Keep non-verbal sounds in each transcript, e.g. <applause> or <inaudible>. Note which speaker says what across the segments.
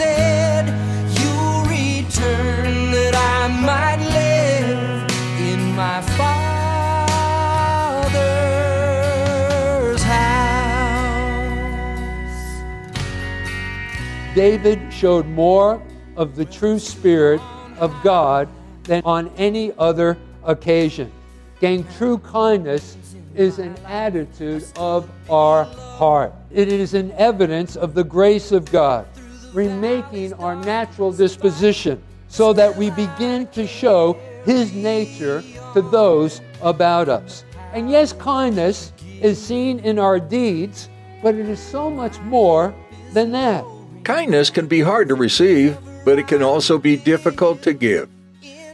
Speaker 1: said. You'll return that I might live in my Father's house.
Speaker 2: David showed more of the true spirit of God than on any other occasion. Gang, true kindness is an attitude of our heart. It is an evidence of the grace of God, remaking our natural disposition so that we begin to show His nature to those about us. And yes, kindness is seen in our deeds, but it is so much more than that.
Speaker 3: Kindness can be hard to receive, but it can also be difficult to give.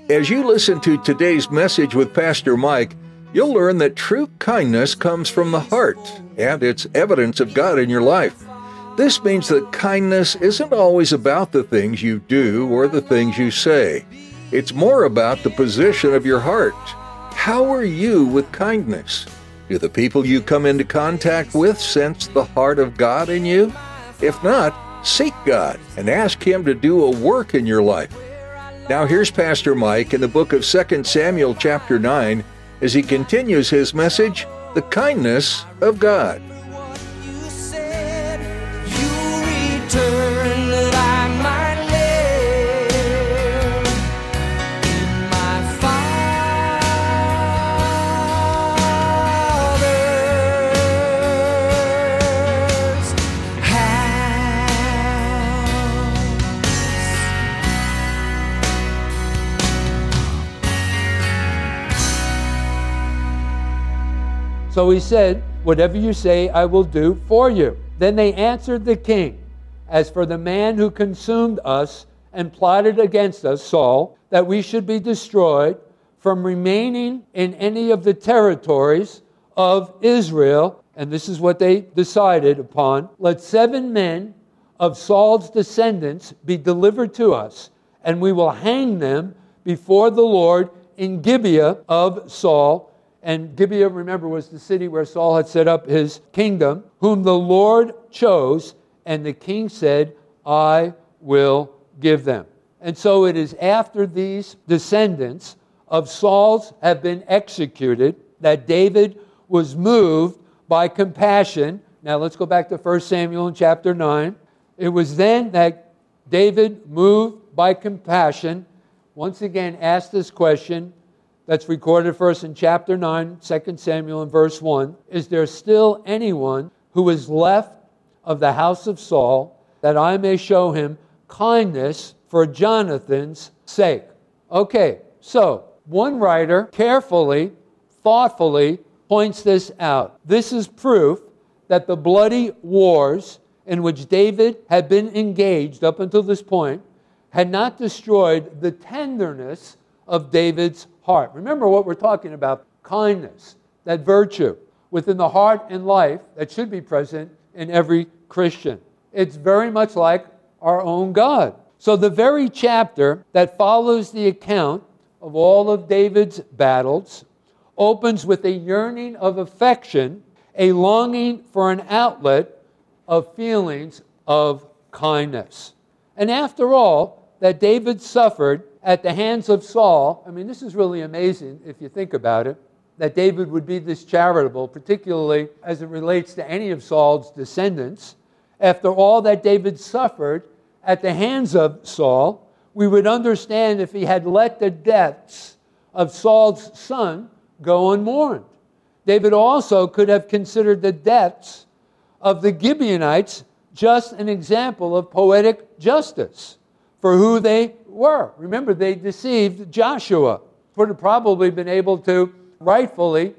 Speaker 3: As you listen to today's message with Pastor Mike, you'll learn that true kindness comes from the heart, and it's evidence of God in your life. This means that kindness isn't always about the things you do or the things you say. It's more about the position of your heart. How are you with kindness? Do the people you come into contact with sense the heart of God in you? If not, seek God and ask Him to do a work in your life. Now here's Pastor Mike in the book of 2 Samuel chapter 9 as he continues his message, The Kindness of God.
Speaker 2: So he said, Whatever you say, I will do for you. Then they answered the king, As for the man who consumed us and plotted against us, Saul, that we should be destroyed from remaining in any of the territories of Israel, and this is what they decided upon let seven men of Saul's descendants be delivered to us, and we will hang them before the Lord in Gibeah of Saul. And Gibeah, remember, was the city where Saul had set up his kingdom, whom the Lord chose. And the king said, I will give them. And so it is after these descendants of Saul's have been executed that David was moved by compassion. Now let's go back to 1 Samuel in chapter 9. It was then that David, moved by compassion, once again asked this question that's recorded us in chapter 9, 2 Samuel, in verse 1 Is there still anyone who is left of the house of Saul that I may show him kindness for Jonathan's sake? Okay, so one writer carefully, thoughtfully points this out. This is proof that the bloody wars in which David had been engaged up until this point had not destroyed the tenderness of David's heart. Remember what we're talking about kindness, that virtue within the heart and life that should be present in every Christian. It's very much like our own God. So, the very chapter that follows the account of all of David's battles opens with a yearning of affection, a longing for an outlet of feelings of kindness. And after all, that David suffered at the hands of Saul, I mean, this is really amazing if you think about it, that David would be this charitable, particularly as it relates to any of Saul's descendants. After all that David suffered at the hands of Saul, we would understand if he had let the deaths of Saul's son go unmourned. David also could have considered the deaths of the Gibeonites just an example of poetic justice for who they were. Remember, they deceived Joshua. Would have probably been able to rightfully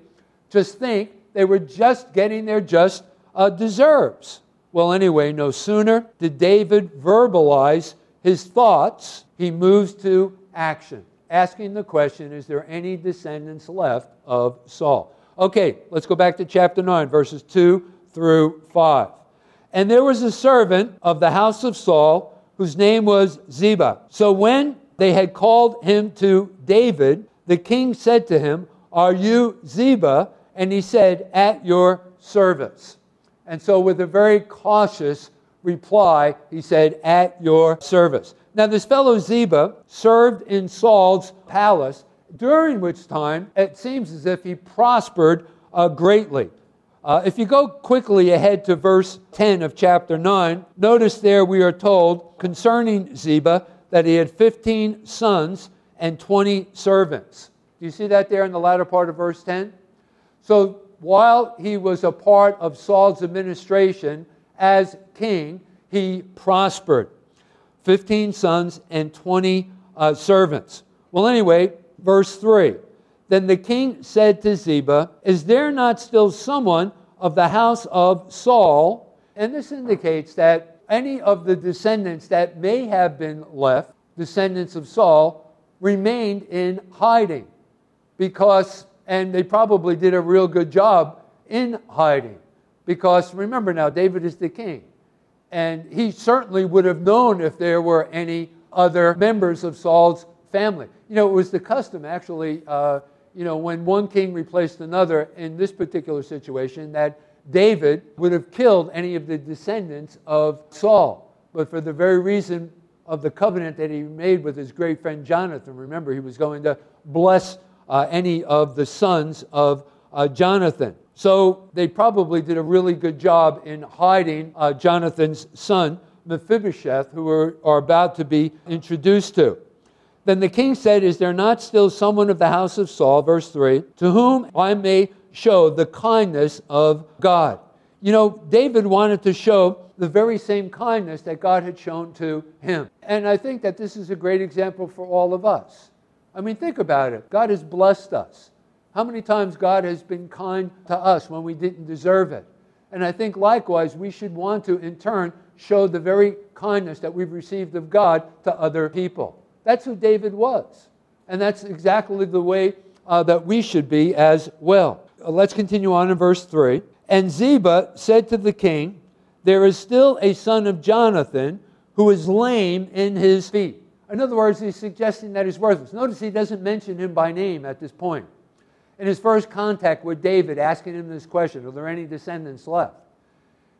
Speaker 2: just think they were just getting their just uh, deserves. Well, anyway, no sooner did David verbalize his thoughts, he moves to action, asking the question Is there any descendants left of Saul? Okay, let's go back to chapter 9, verses 2 through 5. And there was a servant of the house of Saul whose name was Ziba. So when they had called him to David, the king said to him, Are you Ziba? And he said, At your service. And so, with a very cautious reply, he said, At your service. Now, this fellow Ziba served in Saul's palace, during which time it seems as if he prospered uh, greatly. Uh, if you go quickly ahead to verse 10 of chapter 9, notice there we are told concerning Ziba that he had 15 sons and 20 servants. Do you see that there in the latter part of verse 10? So while he was a part of Saul's administration as king, he prospered. 15 sons and 20 uh, servants. Well, anyway, verse 3. Then the king said to Ziba, Is there not still someone of the house of Saul? And this indicates that any of the descendants that may have been left, descendants of Saul, remained in hiding because, and they probably did a real good job in hiding. Because remember now, David is the king. And he certainly would have known if there were any other members of Saul's family. You know, it was the custom actually, uh, you know, when one king replaced another in this particular situation, that David would have killed any of the descendants of Saul. But for the very reason of the covenant that he made with his great friend Jonathan, remember, he was going to bless uh, any of the sons of uh, Jonathan. So they probably did a really good job in hiding uh, Jonathan's son, Mephibosheth, who are, are about to be introduced to. Then the king said, Is there not still someone of the house of Saul, verse 3, to whom I may show the kindness of God? You know, David wanted to show the very same kindness that God had shown to him. And I think that this is a great example for all of us. I mean, think about it. God has blessed us. How many times God has been kind to us when we didn't deserve it? And I think likewise, we should want to, in turn, show the very kindness that we've received of God to other people. That's who David was. And that's exactly the way uh, that we should be as well. Uh, let's continue on in verse 3. And Ziba said to the king, There is still a son of Jonathan who is lame in his feet. In other words, he's suggesting that he's worthless. Notice he doesn't mention him by name at this point in his first contact with David, asking him this question Are there any descendants left?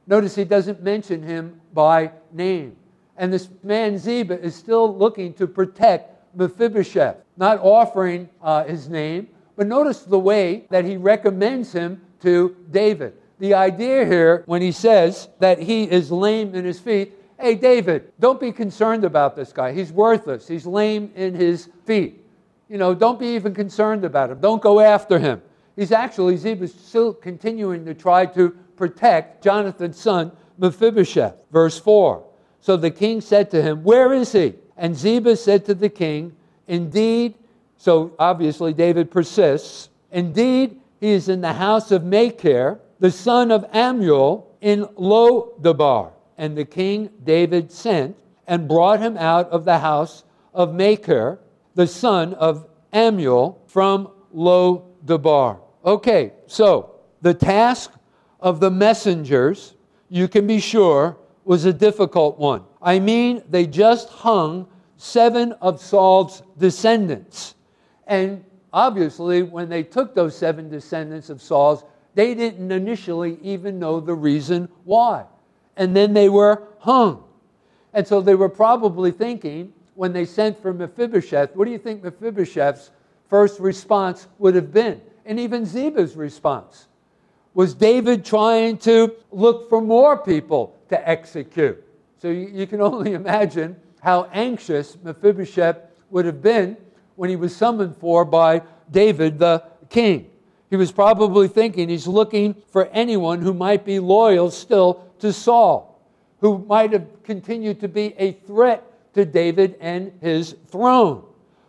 Speaker 2: Notice he doesn't mention him by name. And this man Ziba is still looking to protect Mephibosheth, not offering uh, his name, but notice the way that he recommends him to David. The idea here, when he says that he is lame in his feet, hey, David, don't be concerned about this guy. He's worthless. He's lame in his feet. You know, don't be even concerned about him. Don't go after him. He's actually, Ziba's still continuing to try to protect Jonathan's son, Mephibosheth. Verse 4. So the king said to him, Where is he? And Ziba said to the king, Indeed, so obviously David persists, Indeed, he is in the house of Machir, the son of Ammiel, in Lodabar. And the king David sent and brought him out of the house of Machir, the son of Ammiel, from Lodabar. Okay, so the task of the messengers, you can be sure, was a difficult one. I mean, they just hung seven of Saul's descendants. And obviously, when they took those seven descendants of Saul's, they didn't initially even know the reason why. And then they were hung. And so they were probably thinking, when they sent for Mephibosheth, what do you think Mephibosheth's first response would have been? And even Ziba's response. Was David trying to look for more people to execute? So you, you can <laughs> only imagine how anxious Mephibosheth would have been when he was summoned for by David the king. He was probably thinking he's looking for anyone who might be loyal still to Saul, who might have continued to be a threat to David and his throne.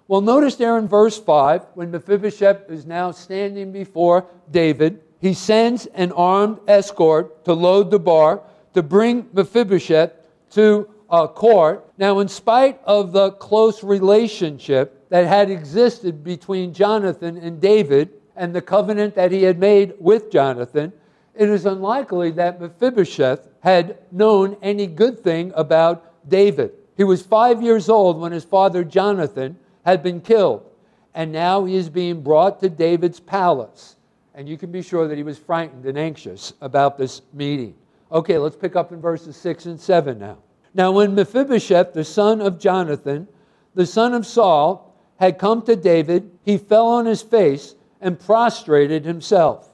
Speaker 2: Well, notice there in verse 5, when Mephibosheth is now standing before David, he sends an armed escort to Lodabar to bring Mephibosheth to uh, court. Now, in spite of the close relationship that had existed between Jonathan and David and the covenant that he had made with Jonathan, it is unlikely that Mephibosheth had known any good thing about David. He was five years old when his father Jonathan had been killed, and now he is being brought to David's palace. And you can be sure that he was frightened and anxious about this meeting. Okay, let's pick up in verses 6 and 7 now. Now, when Mephibosheth, the son of Jonathan, the son of Saul, had come to David, he fell on his face and prostrated himself.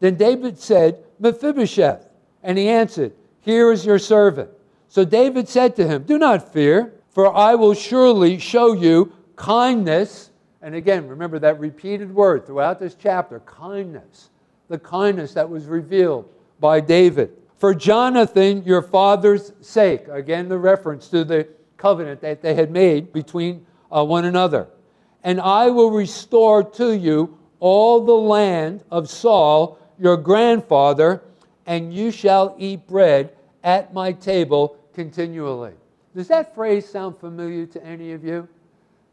Speaker 2: Then David said, Mephibosheth. And he answered, Here is your servant. So David said to him, Do not fear, for I will surely show you kindness. And again, remember that repeated word throughout this chapter kindness. The kindness that was revealed by David. For Jonathan, your father's sake. Again, the reference to the covenant that they had made between uh, one another. And I will restore to you all the land of Saul, your grandfather, and you shall eat bread at my table continually. Does that phrase sound familiar to any of you?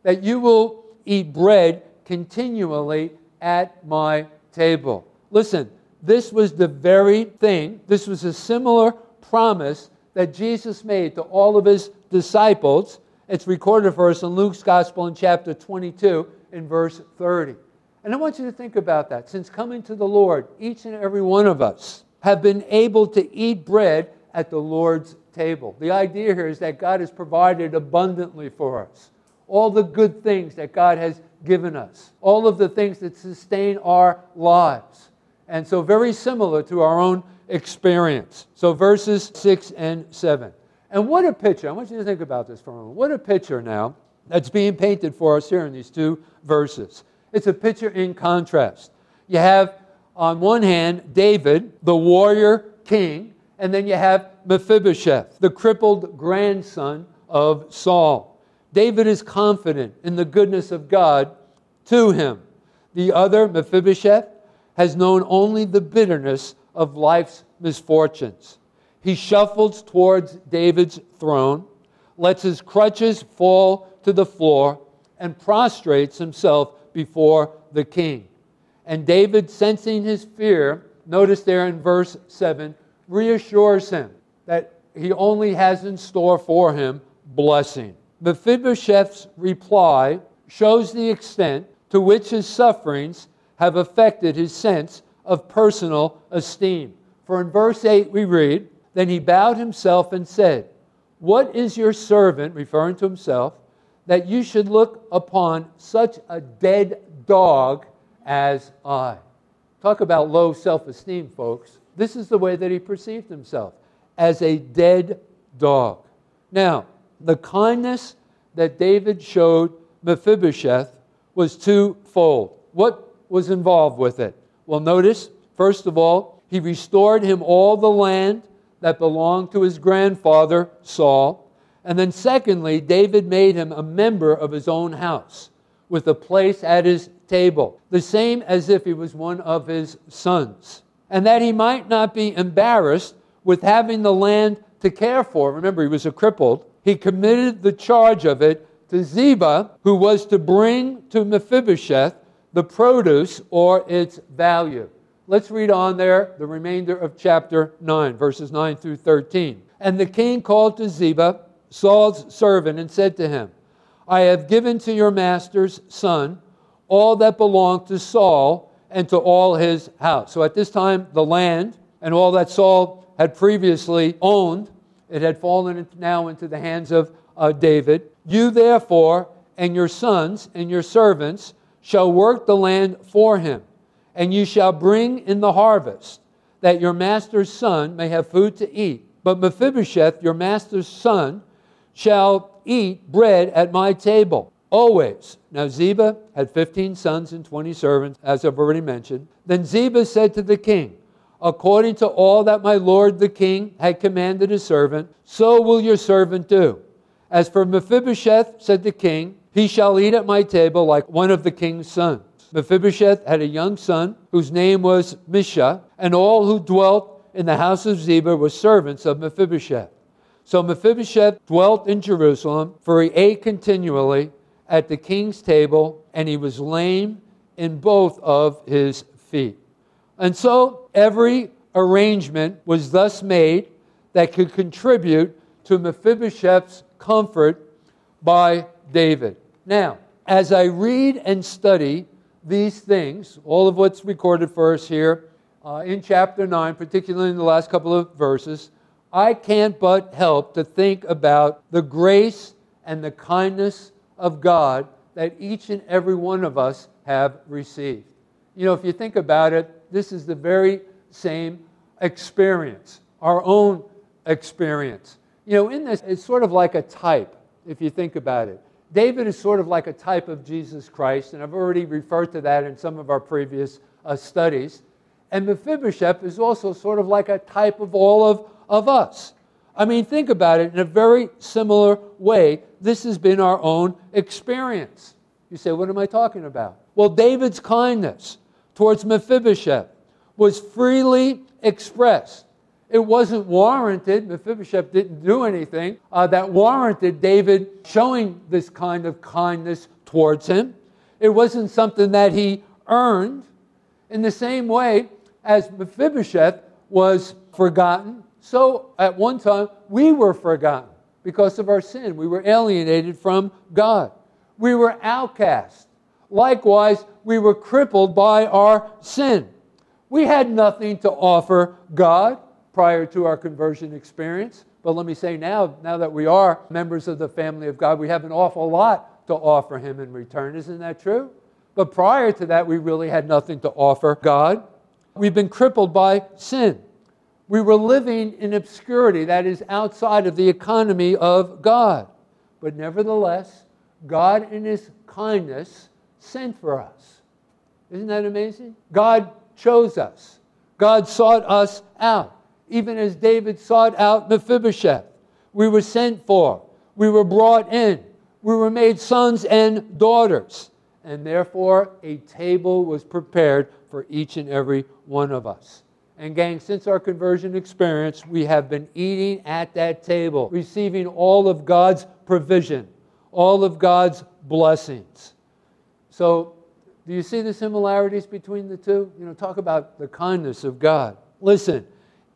Speaker 2: That you will eat bread continually at my table. Listen, this was the very thing, this was a similar promise that Jesus made to all of his disciples. It's recorded for us in Luke's Gospel in chapter 22 in verse 30. And I want you to think about that. Since coming to the Lord, each and every one of us have been able to eat bread at the Lord's table. The idea here is that God has provided abundantly for us. All the good things that God has given us, all of the things that sustain our lives. And so, very similar to our own experience. So, verses 6 and 7. And what a picture. I want you to think about this for a moment. What a picture now that's being painted for us here in these two verses. It's a picture in contrast. You have, on one hand, David, the warrior king, and then you have Mephibosheth, the crippled grandson of Saul. David is confident in the goodness of God to him. The other, Mephibosheth, has known only the bitterness of life's misfortunes. He shuffles towards David's throne, lets his crutches fall to the floor, and prostrates himself before the king. And David, sensing his fear, notice there in verse 7, reassures him that he only has in store for him blessing. Mephibosheth's reply shows the extent to which his sufferings have affected his sense of personal esteem. For in verse 8 we read, Then he bowed himself and said, What is your servant, referring to himself, that you should look upon such a dead dog as I? Talk about low self esteem, folks. This is the way that he perceived himself as a dead dog. Now, the kindness that David showed Mephibosheth was twofold. What was involved with it? Well, notice, first of all, he restored him all the land that belonged to his grandfather Saul. And then, secondly, David made him a member of his own house with a place at his table, the same as if he was one of his sons. And that he might not be embarrassed with having the land to care for. Remember, he was a crippled. He committed the charge of it to Ziba, who was to bring to Mephibosheth the produce or its value. Let's read on there the remainder of chapter 9, verses 9 through 13. And the king called to Ziba, Saul's servant, and said to him, I have given to your master's son all that belonged to Saul and to all his house. So at this time, the land and all that Saul had previously owned, it had fallen now into the hands of uh, David. You therefore and your sons and your servants shall work the land for him, and you shall bring in the harvest, that your master's son may have food to eat. But Mephibosheth, your master's son, shall eat bread at my table, always. Now Ziba had 15 sons and 20 servants, as I've already mentioned. Then Ziba said to the king, According to all that my lord the king had commanded his servant, so will your servant do. As for Mephibosheth, said the king, he shall eat at my table like one of the king's sons. Mephibosheth had a young son whose name was Misha, and all who dwelt in the house of Ziba were servants of Mephibosheth. So Mephibosheth dwelt in Jerusalem, for he ate continually at the king's table, and he was lame in both of his feet. And so every arrangement was thus made that could contribute to Mephibosheth's comfort by David. Now, as I read and study these things, all of what's recorded for us here uh, in chapter 9, particularly in the last couple of verses, I can't but help to think about the grace and the kindness of God that each and every one of us have received. You know, if you think about it, this is the very same experience, our own experience. You know, in this, it's sort of like a type, if you think about it. David is sort of like a type of Jesus Christ, and I've already referred to that in some of our previous uh, studies. And Mephibosheth is also sort of like a type of all of, of us. I mean, think about it in a very similar way. This has been our own experience. You say, what am I talking about? Well, David's kindness towards Mephibosheth was freely expressed. It wasn't warranted. Mephibosheth didn't do anything uh, that warranted David showing this kind of kindness towards him. It wasn't something that he earned. In the same way as Mephibosheth was forgotten, so at one time we were forgotten because of our sin. We were alienated from God, we were outcast. Likewise, we were crippled by our sin. We had nothing to offer God prior to our conversion experience. But let me say now, now that we are members of the family of God, we have an awful lot to offer Him in return. Isn't that true? But prior to that, we really had nothing to offer God. We've been crippled by sin. We were living in obscurity, that is, outside of the economy of God. But nevertheless, God, in His kindness, sent for us. Isn't that amazing? God chose us, God sought us out even as David sought out Mephibosheth. We were sent for, we were brought in, we were made sons and daughters, and therefore a table was prepared for each and every one of us. And, gang, since our conversion experience, we have been eating at that table, receiving all of God's provision, all of God's blessings. So, do you see the similarities between the two? You know, talk about the kindness of God. Listen,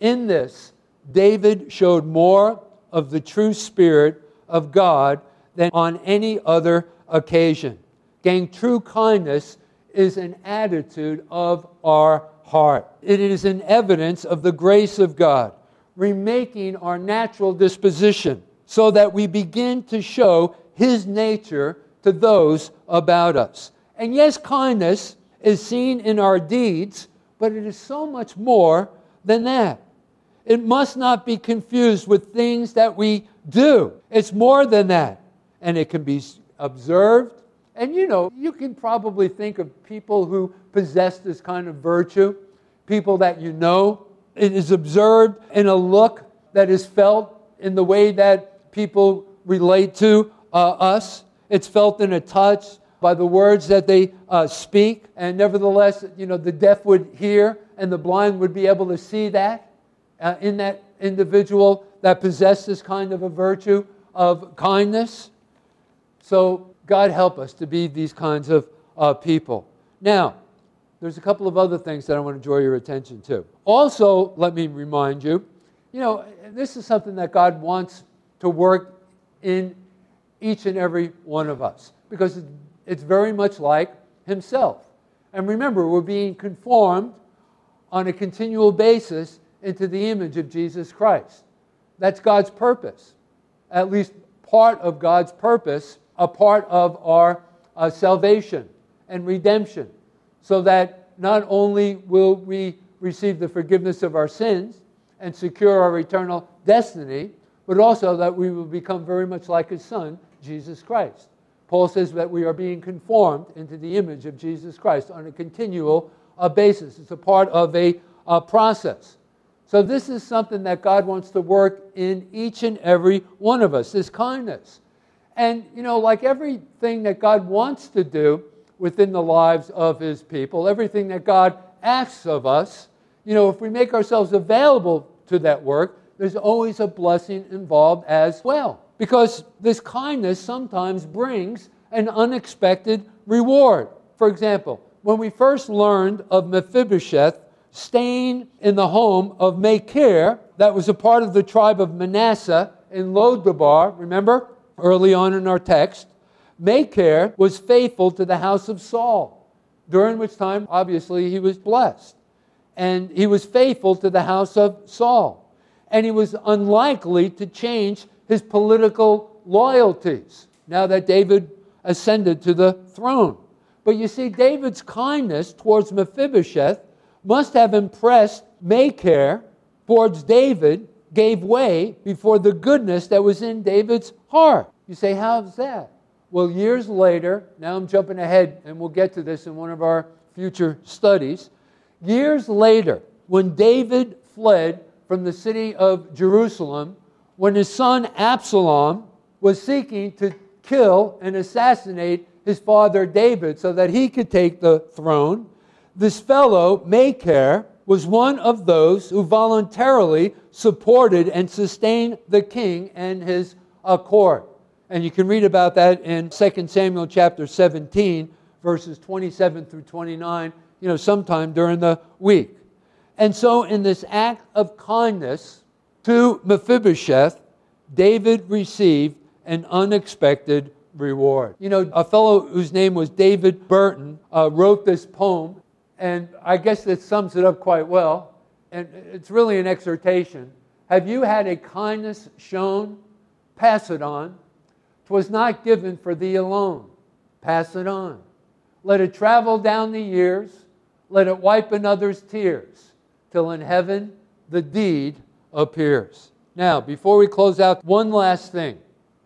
Speaker 2: in this, David showed more of the true spirit of God than on any other occasion. Gang, true kindness is an attitude of our heart. It is an evidence of the grace of God, remaking our natural disposition so that we begin to show His nature to those about us. And yes, kindness is seen in our deeds, but it is so much more than that. It must not be confused with things that we do. It's more than that. And it can be observed. And you know, you can probably think of people who possess this kind of virtue, people that you know. It is observed in a look that is felt in the way that people relate to uh, us. It's felt in a touch by the words that they uh, speak. And nevertheless, you know, the deaf would hear and the blind would be able to see that uh, in that individual that possessed this kind of a virtue of kindness. So, God help us to be these kinds of uh, people. Now, there's a couple of other things that I want to draw your attention to. Also, let me remind you, you know, this is something that God wants to work in each and every one of us because it's very much like Himself. And remember, we're being conformed on a continual basis into the image of Jesus Christ. That's God's purpose, at least part of God's purpose, a part of our uh, salvation and redemption, so that not only will we receive the forgiveness of our sins and secure our eternal destiny, but also that we will become very much like His Son, Jesus Christ. Paul says that we are being conformed into the image of Jesus Christ on a continual uh, basis. It's a part of a uh, process. So, this is something that God wants to work in each and every one of us this kindness. And, you know, like everything that God wants to do within the lives of His people, everything that God asks of us, you know, if we make ourselves available to that work, there's always a blessing involved as well. Because this kindness sometimes brings an unexpected reward. For example, when we first learned of Mephibosheth staying in the home of Machir, that was a part of the tribe of Manasseh in Lodabar, remember, early on in our text, Machir was faithful to the house of Saul, during which time, obviously, he was blessed. And he was faithful to the house of Saul. And he was unlikely to change his political loyalties now that David ascended to the throne. But you see, David's kindness towards Mephibosheth must have impressed Machir towards David, gave way before the goodness that was in David's heart. You say, how's that? Well, years later, now I'm jumping ahead, and we'll get to this in one of our future studies. Years later, when David fled from the city of Jerusalem, when his son Absalom was seeking to kill and assassinate his father David so that he could take the throne, this fellow, Machir, was one of those who voluntarily supported and sustained the king and his court. And you can read about that in 2 Samuel chapter 17, verses 27 through 29, you know, sometime during the week. And so, in this act of kindness to Mephibosheth, David received an unexpected reward. You know, a fellow whose name was David Burton uh, wrote this poem, and I guess it sums it up quite well. And it's really an exhortation. Have you had a kindness shown? Pass it on. 'Twas not given for thee alone. Pass it on. Let it travel down the years. Let it wipe another's tears, till in heaven the deed appears. Now, before we close out, one last thing.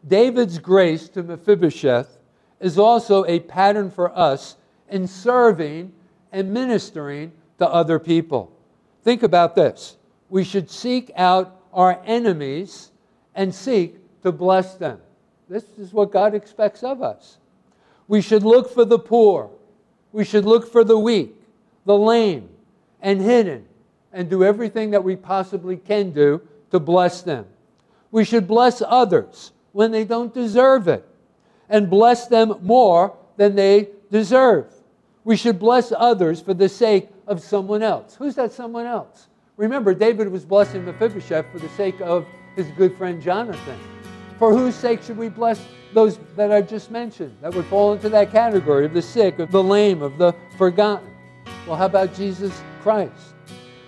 Speaker 2: David's grace to Mephibosheth is also a pattern for us in serving and ministering to other people. Think about this. We should seek out our enemies and seek to bless them. This is what God expects of us. We should look for the poor. We should look for the weak, the lame, and hidden, and do everything that we possibly can do to bless them. We should bless others when they don't deserve it and bless them more than they deserve. We should bless others for the sake of someone else. Who's that someone else? Remember, David was blessing Mephibosheth for the sake of his good friend Jonathan. For whose sake should we bless those that I just mentioned that would fall into that category of the sick, of the lame, of the forgotten? Well, how about Jesus Christ?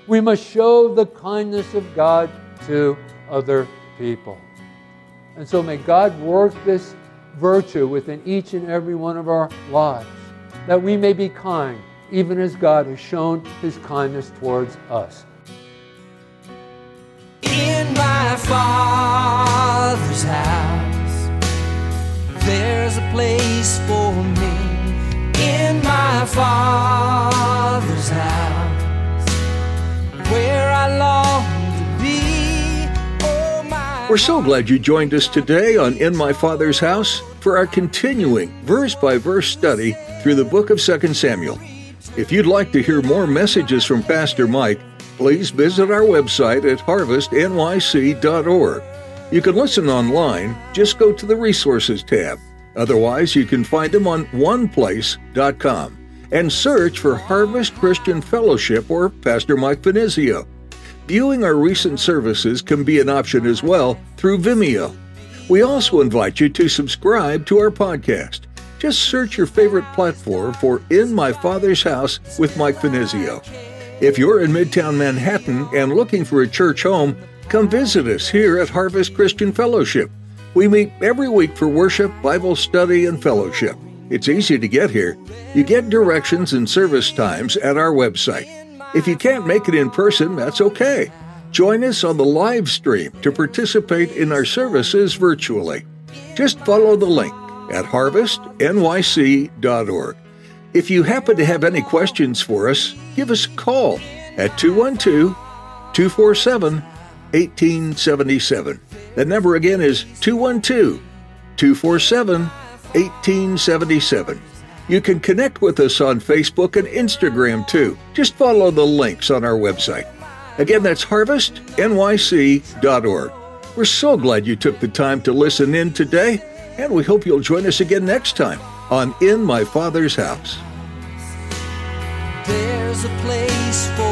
Speaker 2: We must show the kindness of God to other people. And so may God work this virtue within each and every one of our lives, that we may be kind, even as God has shown his kindness towards us.
Speaker 1: In my father's house, there's a place for me. In my father's house, where I long to be. Oh, my
Speaker 3: We're so glad you joined us today on In My Father's House for our continuing verse by verse study through the book of 2 Samuel. If you'd like to hear more messages from Pastor Mike, please visit our website at harvestnyc.org. You can listen online, just go to the Resources tab. Otherwise, you can find them on oneplace.com and search for Harvest Christian Fellowship or Pastor Mike Finizio. Viewing our recent services can be an option as well through Vimeo. We also invite you to subscribe to our podcast. Just search your favorite platform for In My Father's House with Mike Finizio. If you're in Midtown Manhattan and looking for a church home, come visit us here at Harvest Christian Fellowship. We meet every week for worship, Bible study, and fellowship. It's easy to get here. You get directions and service times at our website. If you can't make it in person, that's okay. Join us on the live stream to participate in our services virtually. Just follow the link at harvestnyc.org. If you happen to have any questions for us, give us a call at 212 247 1877. That number again is 212 247 1877. You can connect with us on Facebook and Instagram too. Just follow the links on our website. Again, that's harvestnyc.org. We're so glad you took the time to listen in today, and we hope you'll join us again next time on In My Father's House.
Speaker 1: There's a place for